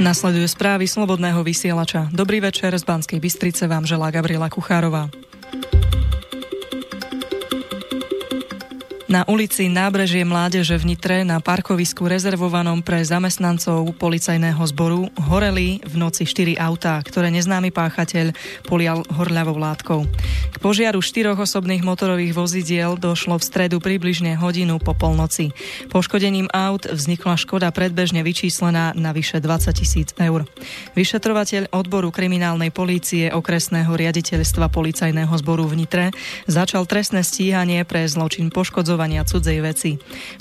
Nasleduje správy Slobodného vysielača. Dobrý večer z Banskej Bystrice vám želá Gabriela Kuchárová. Na ulici Nábrežie mládeže v Nitre na parkovisku rezervovanom pre zamestnancov policajného zboru horeli v noci 4 autá, ktoré neznámy páchateľ polial horľavou látkou. K požiaru štyroch osobných motorových vozidiel došlo v stredu približne hodinu po polnoci. Poškodením aut vznikla škoda predbežne vyčíslená na vyše 20 tisíc eur. Vyšetrovateľ odboru kriminálnej polície okresného riaditeľstva policajného zboru v Nitre začal trestné stíhanie pre zločin poškodzovania pašovania cudzej veci.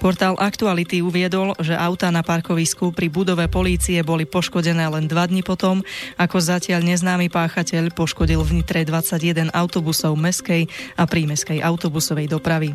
Portál Aktuality uviedol, že auta na parkovisku pri budove polície boli poškodené len dva dni potom, ako zatiaľ neznámy páchateľ poškodil v Nitre 21 autobusov meskej a prímeskej autobusovej dopravy.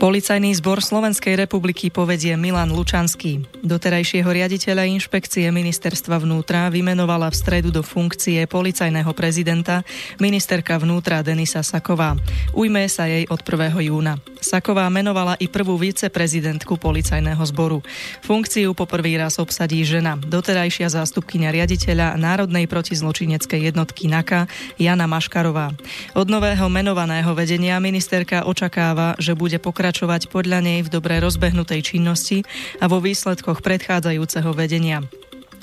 Policajný zbor Slovenskej republiky povedie Milan Lučanský. Doterajšieho riaditeľa inšpekcie ministerstva vnútra vymenovala v stredu do funkcie policajného prezidenta ministerka vnútra Denisa Saková. Ujme sa jej od 1. júna. Saková menovala i prvú viceprezidentku policajného zboru. Funkciu poprvý raz obsadí žena, doterajšia zástupkynia riaditeľa Národnej protizločineckej jednotky NAKA Jana Maškarová. Od nového menovaného vedenia ministerka očakáva, že bude pokračovať pokračovať podľa nej v dobre rozbehnutej činnosti a vo výsledkoch predchádzajúceho vedenia.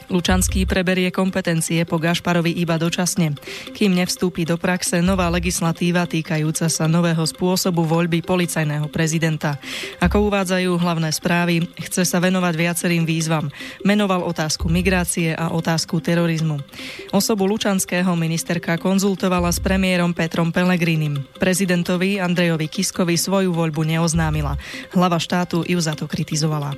Lučanský preberie kompetencie po Gašparovi iba dočasne, kým nevstúpi do praxe nová legislatíva týkajúca sa nového spôsobu voľby policajného prezidenta. Ako uvádzajú hlavné správy, chce sa venovať viacerým výzvam. Menoval otázku migrácie a otázku terorizmu. Osobu Lučanského ministerka konzultovala s premiérom Petrom Pelegrinim. Prezidentovi Andrejovi Kiskovi svoju voľbu neoznámila. Hlava štátu ju za to kritizovala.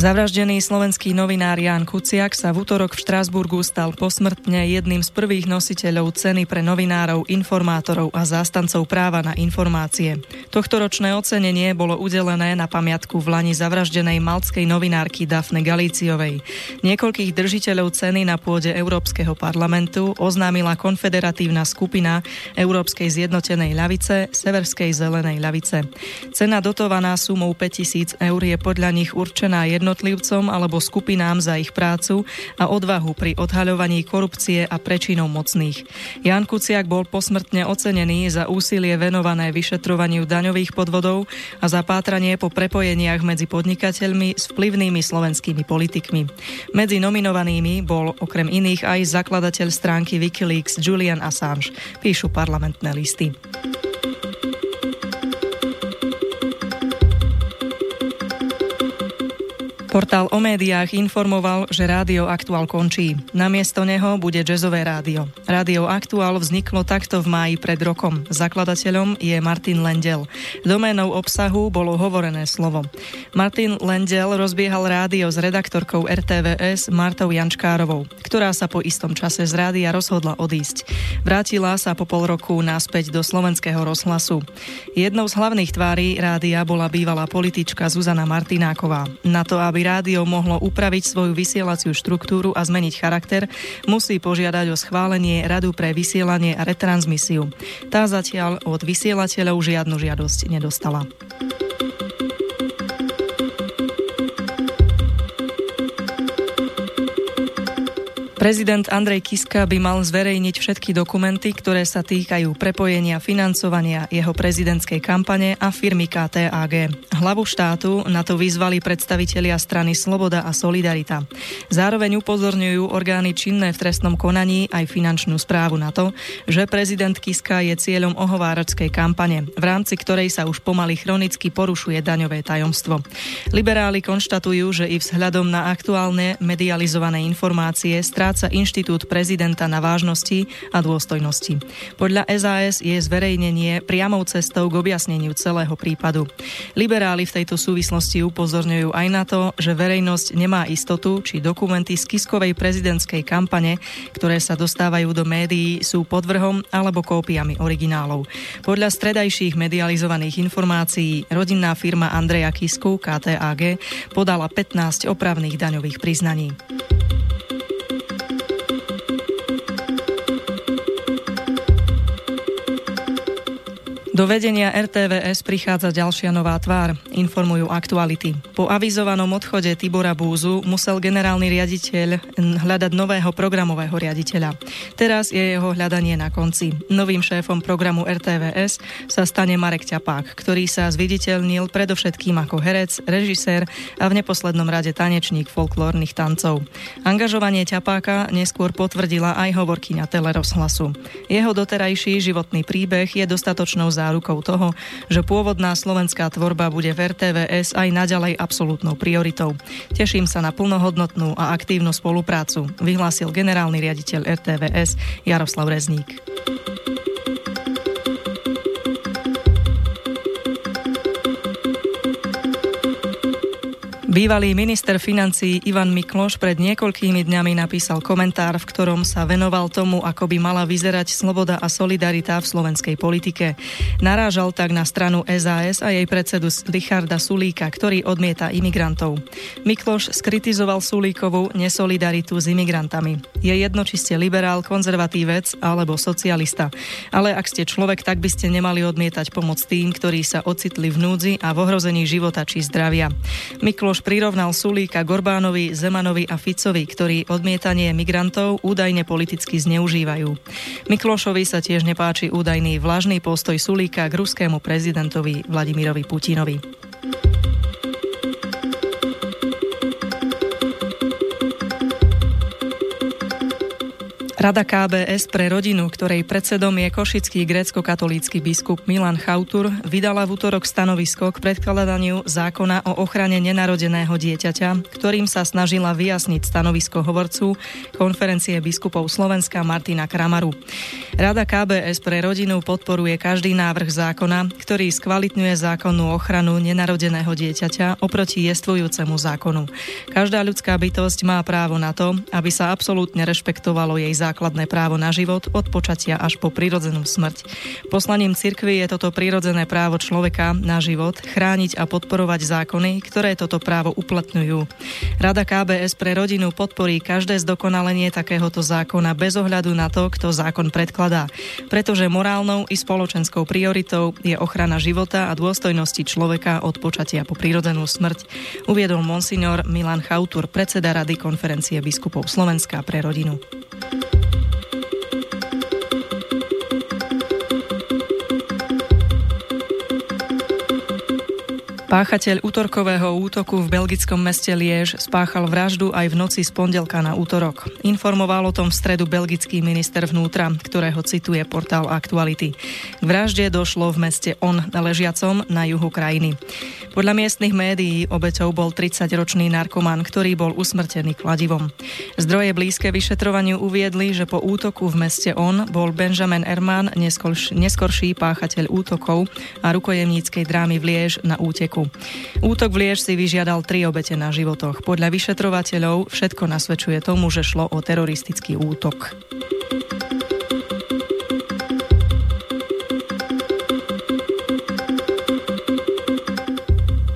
Zavraždený slovenský novinár Jan Kuciak sa v útorok v Štrásburgu stal posmrtne jedným z prvých nositeľov ceny pre novinárov, informátorov a zástancov práva na informácie. Tohtoročné ocenenie bolo udelené na pamiatku v Lani zavraždenej malckej novinárky Dafne Galíciovej. Niekoľkých držiteľov ceny na pôde Európskeho parlamentu oznámila konfederatívna skupina Európskej zjednotenej ľavice, Severskej zelenej ľavice. Cena dotovaná sumou 5000 eur je podľa nich určená jedno jednotlivcom alebo skupinám za ich prácu a odvahu pri odhaľovaní korupcie a prečinov mocných. Jan Kuciak bol posmrtne ocenený za úsilie venované vyšetrovaniu daňových podvodov a za pátranie po prepojeniach medzi podnikateľmi s vplyvnými slovenskými politikmi. Medzi nominovanými bol okrem iných aj zakladateľ stránky Wikileaks Julian Assange, píšu parlamentné listy. Portál o médiách informoval, že rádio Aktuál končí. Namiesto neho bude jazzové rádio. Rádio Aktuál vzniklo takto v máji pred rokom. Zakladateľom je Martin Lendel. Doménou obsahu bolo hovorené slovo. Martin Lendel rozbiehal rádio s redaktorkou RTVS Martou Jančkárovou, ktorá sa po istom čase z rádia rozhodla odísť. Vrátila sa po pol roku naspäť do slovenského rozhlasu. Jednou z hlavných tvári rádia bola bývalá politička Zuzana Martináková. Na to, aby aby rádio mohlo upraviť svoju vysielaciu štruktúru a zmeniť charakter, musí požiadať o schválenie Radu pre vysielanie a retransmisiu. Tá zatiaľ od vysielateľov žiadnu žiadosť nedostala. Prezident Andrej Kiska by mal zverejniť všetky dokumenty, ktoré sa týkajú prepojenia financovania jeho prezidentskej kampane a firmy KTAG. Hlavu štátu na to vyzvali predstavitelia strany Sloboda a Solidarita. Zároveň upozorňujú orgány činné v trestnom konaní aj finančnú správu na to, že prezident Kiska je cieľom ohováračskej kampane, v rámci ktorej sa už pomaly chronicky porušuje daňové tajomstvo. Liberáli konštatujú, že i vzhľadom na aktuálne medializované informácie stráca inštitút prezidenta na vážnosti a dôstojnosti. Podľa SAS je zverejnenie priamou cestou k objasneniu celého prípadu. Liberáli v tejto súvislosti upozorňujú aj na to, že verejnosť nemá istotu, či dokumenty z Kiskovej prezidentskej kampane, ktoré sa dostávajú do médií, sú podvrhom alebo kópiami originálov. Podľa stredajších medializovaných informácií rodinná firma Andreja Kisku KTAG podala 15 opravných daňových priznaní. Do vedenia RTVS prichádza ďalšia nová tvár, informujú aktuality. Po avizovanom odchode Tibora Búzu musel generálny riaditeľ hľadať nového programového riaditeľa. Teraz je jeho hľadanie na konci. Novým šéfom programu RTVS sa stane Marek Ťapák, ktorý sa zviditeľnil predovšetkým ako herec, režisér a v neposlednom rade tanečník folklórnych tancov. Angažovanie Ťapáka neskôr potvrdila aj hovorkyňa telerozhlasu. Jeho doterajší životný príbeh je dostatočnou zárukou toho, že pôvodná slovenská tvorba bude v RTVS aj naďalej absolútnou prioritou. Teším sa na plnohodnotnú a aktívnu spoluprácu, vyhlásil generálny riaditeľ RTVS Jaroslav Rezník. Bývalý minister financí Ivan Mikloš pred niekoľkými dňami napísal komentár, v ktorom sa venoval tomu, ako by mala vyzerať sloboda a solidarita v slovenskej politike. Narážal tak na stranu SAS a jej predsedu Richarda Sulíka, ktorý odmieta imigrantov. Mikloš skritizoval Sulíkovú nesolidaritu s imigrantami. Je jedno, či ste liberál, konzervatívec alebo socialista. Ale ak ste človek, tak by ste nemali odmietať pomoc tým, ktorí sa ocitli v núdzi a v ohrození života či zdravia. Mikloš prirovnal Sulíka Gorbánovi, Zemanovi a Ficovi, ktorí odmietanie migrantov údajne politicky zneužívajú. Miklošovi sa tiež nepáči údajný vlažný postoj Sulíka k ruskému prezidentovi Vladimirovi Putinovi. Rada KBS pre rodinu, ktorej predsedom je košický grécko-katolícky biskup Milan Chautur, vydala v útorok stanovisko k predkladaniu zákona o ochrane nenarodeného dieťaťa, ktorým sa snažila vyjasniť stanovisko hovorcu konferencie biskupov Slovenska Martina Kramaru. Rada KBS pre rodinu podporuje každý návrh zákona, ktorý skvalitňuje zákonnú ochranu nenarodeného dieťaťa oproti jestvujúcemu zákonu. Každá ľudská bytosť má právo na to, aby sa absolútne rešpektovalo jej zákon základné právo na život od počatia až po prirodzenú smrť. Poslaním cirkvy je toto prirodzené právo človeka na život chrániť a podporovať zákony, ktoré toto právo uplatňujú. Rada KBS pre rodinu podporí každé zdokonalenie takéhoto zákona bez ohľadu na to, kto zákon predkladá, pretože morálnou i spoločenskou prioritou je ochrana života a dôstojnosti človeka od počatia po prirodzenú smrť, uviedol monsignor Milan Chautur, predseda Rady konferencie biskupov Slovenska pre rodinu. Páchateľ útorkového útoku v belgickom meste Liež spáchal vraždu aj v noci z pondelka na útorok. Informoval o tom v stredu belgický minister vnútra, ktorého cituje portál Aktuality. K vražde došlo v meste On, ležiacom na juhu krajiny. Podľa miestnych médií obeťou bol 30-ročný narkoman, ktorý bol usmrtený kladivom. Zdroje blízke vyšetrovaniu uviedli, že po útoku v meste On bol Benjamin Erman, neskorší páchateľ útokov a rukojemníckej drámy v Liež na úteku. Útok v Liež si vyžiadal tri obete na životoch. Podľa vyšetrovateľov všetko nasvedčuje tomu, že šlo o teroristický útok.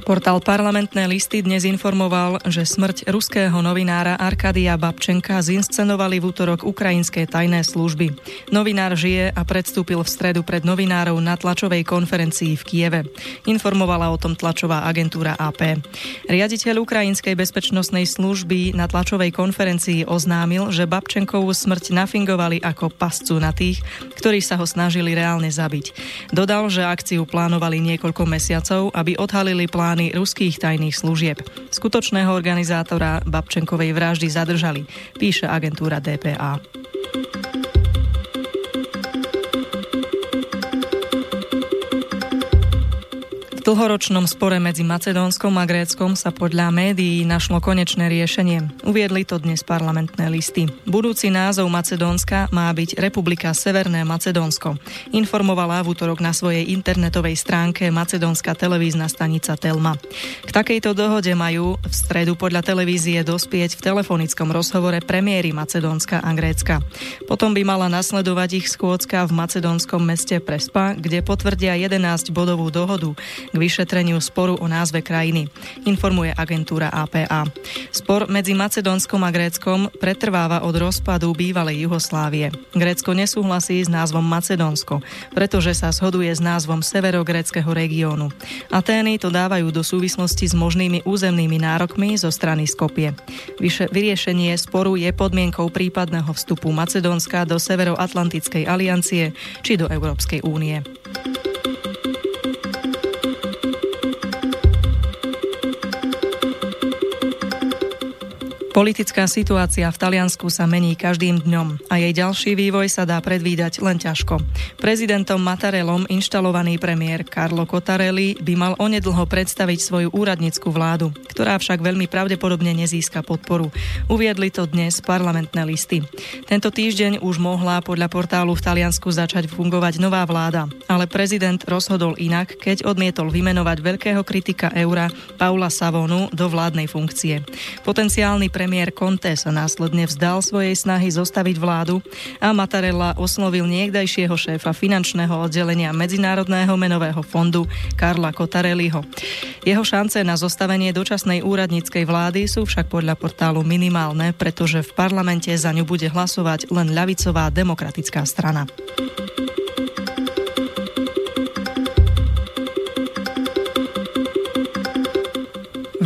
Portál parlamentné listy dnes informoval, že smrť ruského novinára Arkadia Babčenka zinscenovali v útorok ukrajinské tajné služby. Novinár žije a predstúpil v stredu pred novinárov na tlačovej konferencii v Kieve. Informovala o tom tlačová agentúra AP. Riaditeľ ukrajinskej bezpečnostnej služby na tlačovej konferencii oznámil, že Babčenkovú smrť nafingovali ako pascu na tých, ktorí sa ho snažili reálne zabiť. Dodal, že akciu plánovali niekoľko mesiacov, aby odhalili plán plány ruských tajných služieb. Skutočného organizátora Babčenkovej vraždy zadržali, píše agentúra DPA. Dlhoročnom spore medzi Macedónskom a Gréckom sa podľa médií našlo konečné riešenie. Uviedli to dnes parlamentné listy. Budúci názov Macedónska má byť Republika Severné Macedónsko. Informovala v útorok na svojej internetovej stránke macedónska televízna stanica Telma. K takejto dohode majú v stredu podľa televízie dospieť v telefonickom rozhovore premiéry Macedónska a Grécka. Potom by mala nasledovať ich schôdzka v macedónskom meste Prespa, kde potvrdia 11 bodovú dohodu, k vyšetreniu sporu o názve krajiny, informuje agentúra APA. Spor medzi Macedónskom a Gréckom pretrváva od rozpadu bývalej Juhoslávie. Grécko nesúhlasí s názvom Macedónsko, pretože sa shoduje s názvom severogréckého regiónu. Atény to dávajú do súvislosti s možnými územnými nárokmi zo strany Skopie. Vyše, vyriešenie sporu je podmienkou prípadného vstupu Macedónska do Severoatlantickej aliancie či do Európskej únie. Politická situácia v Taliansku sa mení každým dňom a jej ďalší vývoj sa dá predvídať len ťažko. Prezidentom Matarelom inštalovaný premiér Carlo Cottarelli by mal onedlho predstaviť svoju úradnickú vládu, ktorá však veľmi pravdepodobne nezíska podporu. Uviedli to dnes parlamentné listy. Tento týždeň už mohla podľa portálu v Taliansku začať fungovať nová vláda, ale prezident rozhodol inak, keď odmietol vymenovať veľkého kritika eura Paula Savonu do vládnej funkcie. Potenciálny pre premiér Conte sa následne vzdal svojej snahy zostaviť vládu a Mattarella oslovil niekdajšieho šéfa finančného oddelenia Medzinárodného menového fondu Karla Cottarelliho. Jeho šance na zostavenie dočasnej úradníckej vlády sú však podľa portálu minimálne, pretože v parlamente za ňu bude hlasovať len ľavicová demokratická strana.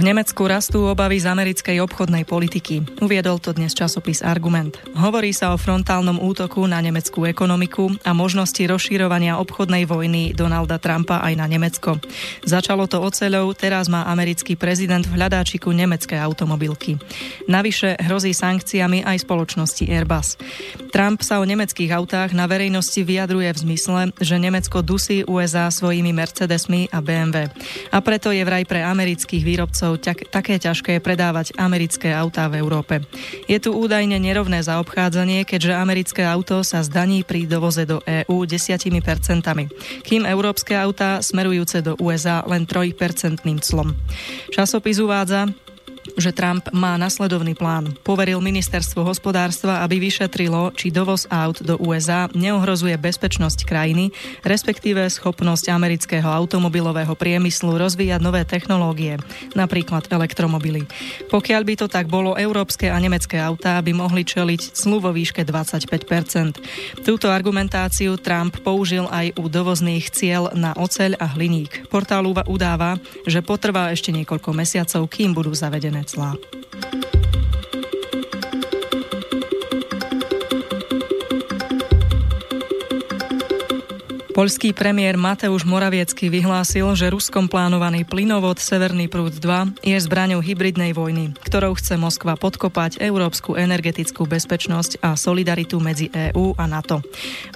Nemecku rastú obavy z americkej obchodnej politiky. Uviedol to dnes časopis Argument. Hovorí sa o frontálnom útoku na nemeckú ekonomiku a možnosti rozširovania obchodnej vojny Donalda Trumpa aj na Nemecko. Začalo to oceľou, teraz má americký prezident v hľadáčiku nemecké automobilky. Navyše hrozí sankciami aj spoločnosti Airbus. Trump sa o nemeckých autách na verejnosti vyjadruje v zmysle, že Nemecko dusí USA svojimi Mercedesmi a BMW. A preto je vraj pre amerických výrobcov ťak, také ťažké predávať americké autá v Európe. Je tu údajne nerovné zaobchádzanie, keďže americké auto sa zdaní pri dovoze do EÚ 10%, kým európske autá smerujúce do USA len 3% clom. Časopis uvádza, že Trump má nasledovný plán. Poveril ministerstvo hospodárstva, aby vyšetrilo, či dovoz aut do USA neohrozuje bezpečnosť krajiny, respektíve schopnosť amerického automobilového priemyslu rozvíjať nové technológie, napríklad elektromobily. Pokiaľ by to tak bolo, európske a nemecké autá by mohli čeliť clu vo výške 25% Túto argumentáciu Trump použil aj u dovozných cieľ na oceľ a hliník. Portál udáva, že potrvá ešte niekoľko mesiacov, kým budú zavedené Hartzlaw. Poľský premiér Mateusz Moraviecky vyhlásil, že Ruskom plánovaný plynovod Severný prúd 2 je zbraňou hybridnej vojny, ktorou chce Moskva podkopať európsku energetickú bezpečnosť a solidaritu medzi EÚ a NATO.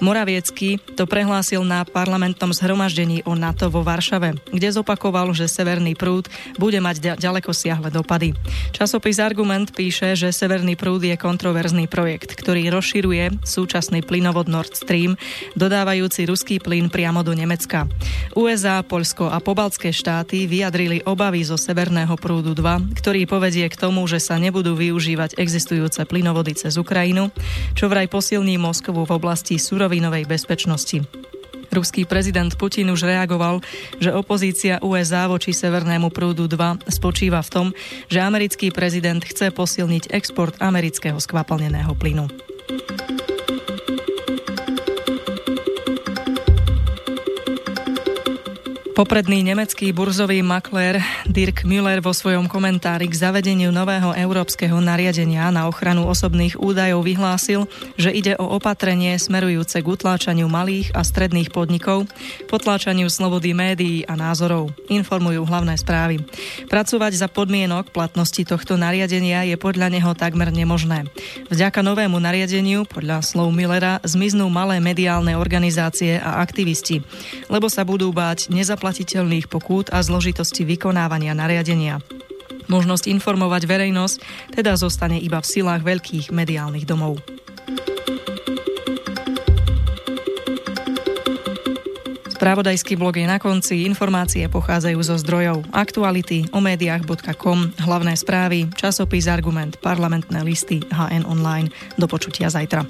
Moraviecky to prehlásil na parlamentnom zhromaždení o NATO vo Varšave, kde zopakoval, že Severný prúd bude mať ďaleko siahle dopady. Časopis Argument píše, že Severný prúd je kontroverzný projekt, ktorý rozširuje súčasný plynovod Nord Stream, dodávajúci ruský plyn plyn priamo do Nemecka. USA, Poľsko a pobaltské štáty vyjadrili obavy zo Severného prúdu 2, ktorý povedie k tomu, že sa nebudú využívať existujúce plynovody cez Ukrajinu, čo vraj posilní Moskvu v oblasti surovinovej bezpečnosti. Ruský prezident Putin už reagoval, že opozícia USA voči Severnému prúdu 2 spočíva v tom, že americký prezident chce posilniť export amerického skvapalneného plynu. Popredný nemecký burzový maklér Dirk Müller vo svojom komentári k zavedeniu nového európskeho nariadenia na ochranu osobných údajov vyhlásil, že ide o opatrenie smerujúce k utláčaniu malých a stredných podnikov, potláčaniu slobody médií a názorov, informujú hlavné správy. Pracovať za podmienok platnosti tohto nariadenia je podľa neho takmer nemožné. Vďaka novému nariadeniu, podľa slov Millera, zmiznú malé mediálne organizácie a aktivisti, lebo sa budú báť nezaplatenia nezaplatiteľných pokút a zložitosti vykonávania nariadenia. Možnosť informovať verejnosť teda zostane iba v silách veľkých mediálnych domov. Spravodajský blog je na konci, informácie pochádzajú zo zdrojov aktuality o médiách.com, hlavné správy, časopis Argument, parlamentné listy, HN Online. Do počutia zajtra.